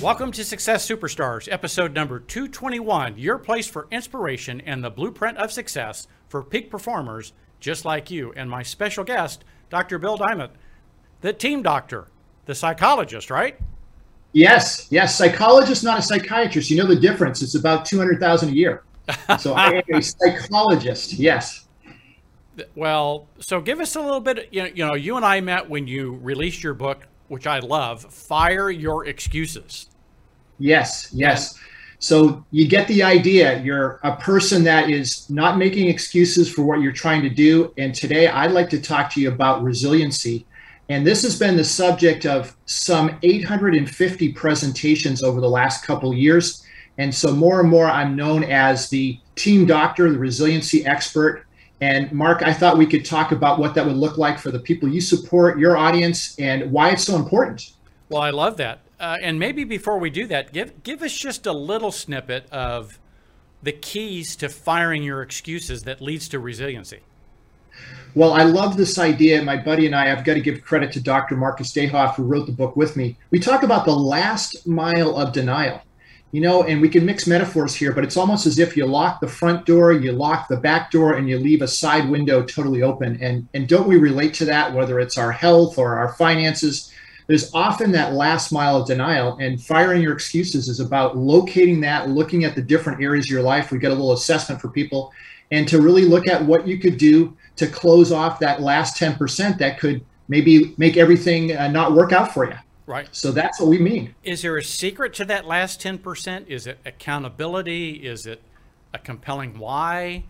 Welcome to Success Superstars, episode number 221, your place for inspiration and the blueprint of success for peak performers just like you. And my special guest, Dr. Bill Dyment, the team doctor, the psychologist, right? Yes, yes. Psychologist, not a psychiatrist. You know the difference. It's about 200,000 a year. So I am a psychologist. Yes. Well, so give us a little bit. You know, you know, you and I met when you released your book, which I love. Fire your excuses. Yes, yes. So you get the idea. You're a person that is not making excuses for what you're trying to do. And today I'd like to talk to you about resiliency. And this has been the subject of some 850 presentations over the last couple years. And so more and more I'm known as the team doctor, the resiliency expert. And Mark, I thought we could talk about what that would look like for the people you support, your audience, and why it's so important. Well, I love that. Uh, and maybe before we do that, give give us just a little snippet of the keys to firing your excuses that leads to resiliency. Well, I love this idea. My buddy and I, I've got to give credit to Dr. Marcus Dayhoff, who wrote the book with me. We talk about the last mile of denial, you know, and we can mix metaphors here, but it's almost as if you lock the front door, you lock the back door, and you leave a side window totally open. And, and don't we relate to that, whether it's our health or our finances? there's often that last mile of denial and firing your excuses is about locating that looking at the different areas of your life we get a little assessment for people and to really look at what you could do to close off that last 10% that could maybe make everything uh, not work out for you right so that's what we mean is there a secret to that last 10% is it accountability is it a compelling why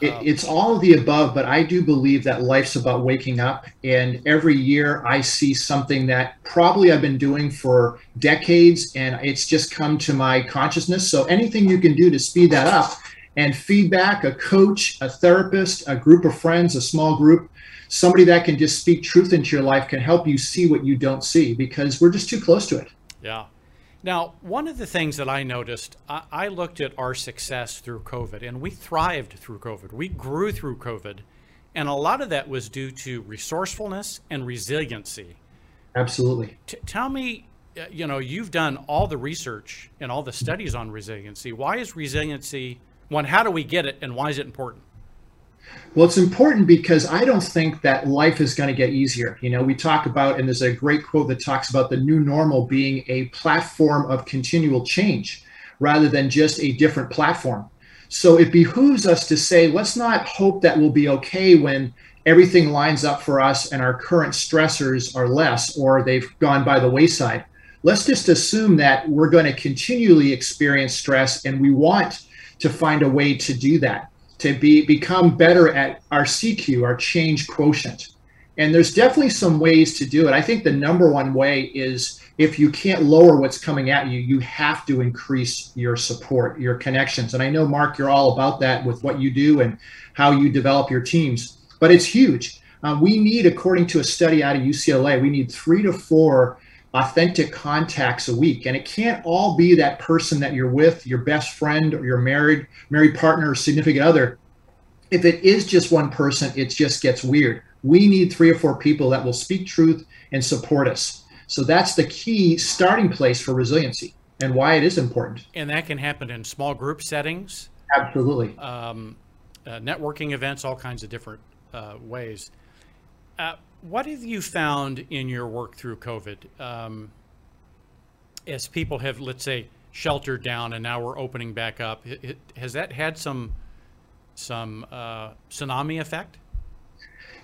it, um, it's all of the above, but I do believe that life's about waking up. And every year I see something that probably I've been doing for decades and it's just come to my consciousness. So anything you can do to speed that up and feedback, a coach, a therapist, a group of friends, a small group, somebody that can just speak truth into your life can help you see what you don't see because we're just too close to it. Yeah. Now, one of the things that I noticed, I, I, looked at our success through COVID, and we thrived through COVID. We grew through COVID, and a lot of that was due to resourcefulness and resiliency. Absolutely. T- tell me, uh, you know, you've done all the research and all the studies on resiliency. Why is resiliency one? How do we get it, and why is it important? Well, it's important because I don't think that life is going to get easier. You know, we talk about, and there's a great quote that talks about the new normal being a platform of continual change rather than just a different platform. So it behooves us to say, let's not hope that we'll be okay when everything lines up for us and our current stressors are less or they've gone by the wayside. Let's just assume that we're going to continually experience stress and we want to find a way to do that to be become better at our CQ, our change quotient. And there's definitely some ways to do it. I think the number one way is if you can't lower what's coming at you, you have to increase your support, your connections. And I know, Mark, you're all about that with what you do and how you develop your teams, but it's huge. Um, we need, according to a study out of UCLA, we need three to four authentic contacts a week. And it can't all be that person that you're with your best friend or your married married partner or significant other. If it is just one person it just gets weird. We need three or four people that will speak truth and support us. So that's the key starting place for resiliency and why it is important. And that can happen in small group settings. Absolutely. Um, uh, networking events all kinds of different uh, ways. Uh, what have you found in your work through COVID? Um, as people have, let's say, sheltered down and now we're opening back up, it, it, has that had some some uh, tsunami effect?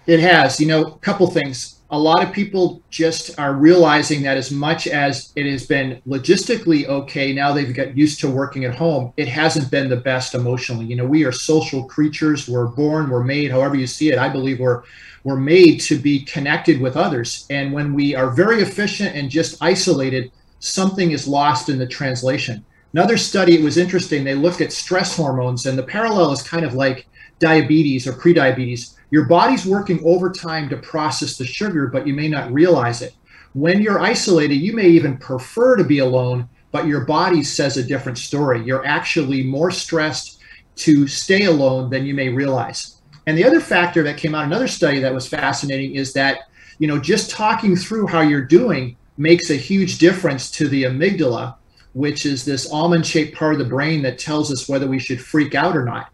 It has. You know, a couple things. A lot of people just are realizing that as much as it has been logistically okay, now they've got used to working at home, it hasn't been the best emotionally. You know, we are social creatures. We're born, we're made, however you see it. I believe we're we're made to be connected with others. And when we are very efficient and just isolated, something is lost in the translation. Another study, it was interesting. They looked at stress hormones, and the parallel is kind of like diabetes or prediabetes. Your body's working overtime to process the sugar, but you may not realize it. When you're isolated, you may even prefer to be alone, but your body says a different story. You're actually more stressed to stay alone than you may realize. And the other factor that came out, another study that was fascinating, is that you know just talking through how you're doing makes a huge difference to the amygdala, which is this almond shaped part of the brain that tells us whether we should freak out or not.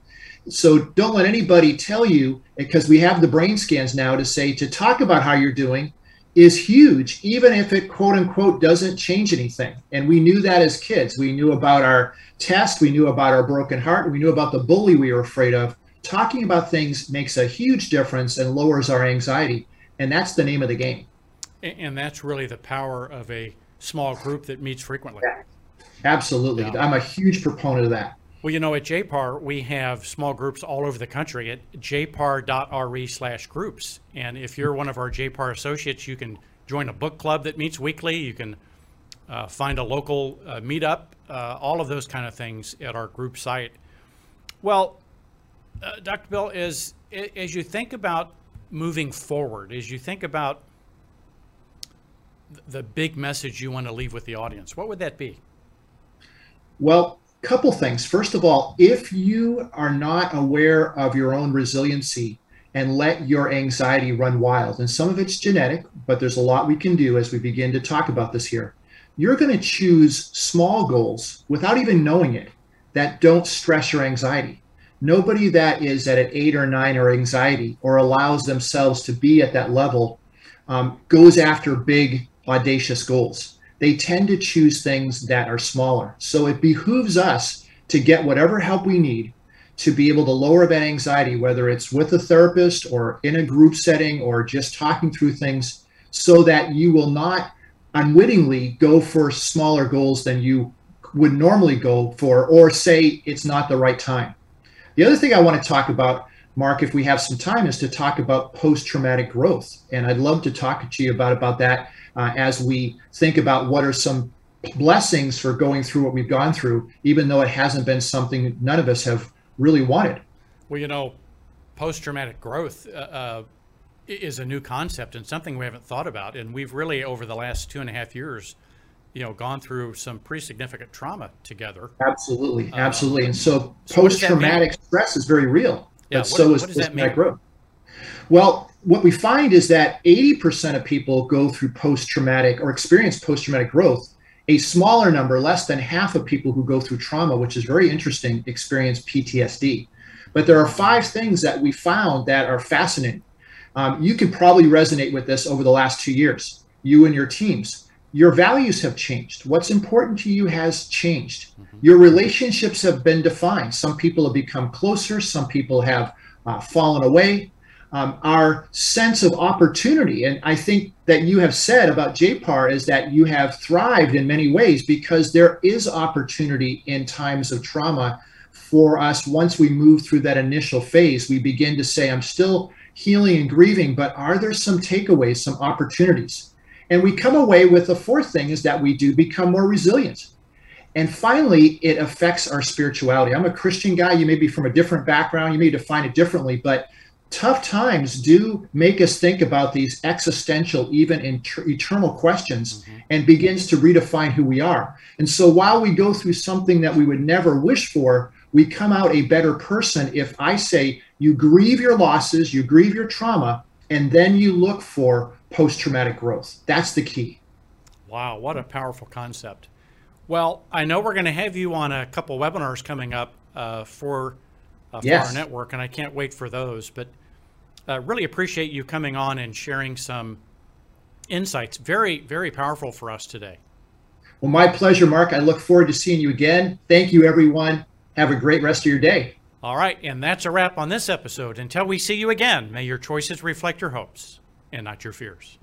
So don't let anybody tell you, because we have the brain scans now to say to talk about how you're doing is huge, even if it quote unquote doesn't change anything. And we knew that as kids. We knew about our test, we knew about our broken heart, we knew about the bully we were afraid of. Talking about things makes a huge difference and lowers our anxiety. And that's the name of the game. And that's really the power of a small group that meets frequently. Yeah. Absolutely. Yeah. I'm a huge proponent of that. Well, you know, at JPAR, we have small groups all over the country at jpar.re slash groups. And if you're one of our JPAR associates, you can join a book club that meets weekly. You can uh, find a local uh, meetup, uh, all of those kind of things at our group site. Well, uh, Dr. Bill, as, as you think about moving forward, as you think about the big message you want to leave with the audience, what would that be? Well, couple things. First of all, if you are not aware of your own resiliency and let your anxiety run wild, and some of it's genetic, but there's a lot we can do as we begin to talk about this here. You're going to choose small goals without even knowing it that don't stress your anxiety. Nobody that is at an eight or nine or anxiety or allows themselves to be at that level um, goes after big, audacious goals they tend to choose things that are smaller. So it behooves us to get whatever help we need to be able to lower that anxiety, whether it's with a therapist or in a group setting or just talking through things, so that you will not unwittingly go for smaller goals than you would normally go for, or say it's not the right time. The other thing I want to talk about, Mark, if we have some time, is to talk about post traumatic growth. And I'd love to talk to you about, about that uh, as we think about what are some blessings for going through what we've gone through, even though it hasn't been something none of us have really wanted. Well, you know, post traumatic growth uh, uh, is a new concept and something we haven't thought about. And we've really, over the last two and a half years, you know, gone through some pretty significant trauma together. Absolutely, uh, absolutely. and so, so post traumatic stress is very real. Yeah, but what, so is post traumatic growth. Well, what we find is that 80% of people go through post traumatic or experience post traumatic growth. A smaller number, less than half of people who go through trauma, which is very interesting, experience PTSD. But there are five things that we found that are fascinating. Um, you can probably resonate with this over the last two years, you and your teams. Your values have changed. What's important to you has changed. Mm-hmm. Your relationships have been defined. Some people have become closer, some people have uh, fallen away um, our sense of opportunity. And I think that you have said about JPAR is that you have thrived in many ways because there is opportunity in times of trauma for us. Once we move through that initial phase, we begin to say, I'm still healing and grieving, but are there some takeaways, some opportunities? And we come away with the fourth thing is that we do become more resilient. And finally, it affects our spirituality. I'm a Christian guy. You may be from a different background. You may define it differently, but tough times do make us think about these existential, even inter- eternal questions mm-hmm. and begins to redefine who we are. And so while we go through something that we would never wish for, we come out a better person if I say you grieve your losses, you grieve your trauma, and then you look for post traumatic growth. That's the key. Wow, what a powerful concept. Well, I know we're going to have you on a couple webinars coming up uh, for uh, for yes. our network, and I can't wait for those. But uh, really appreciate you coming on and sharing some insights. Very, very powerful for us today. Well, my pleasure, Mark. I look forward to seeing you again. Thank you, everyone. Have a great rest of your day. All right, and that's a wrap on this episode. Until we see you again, may your choices reflect your hopes and not your fears.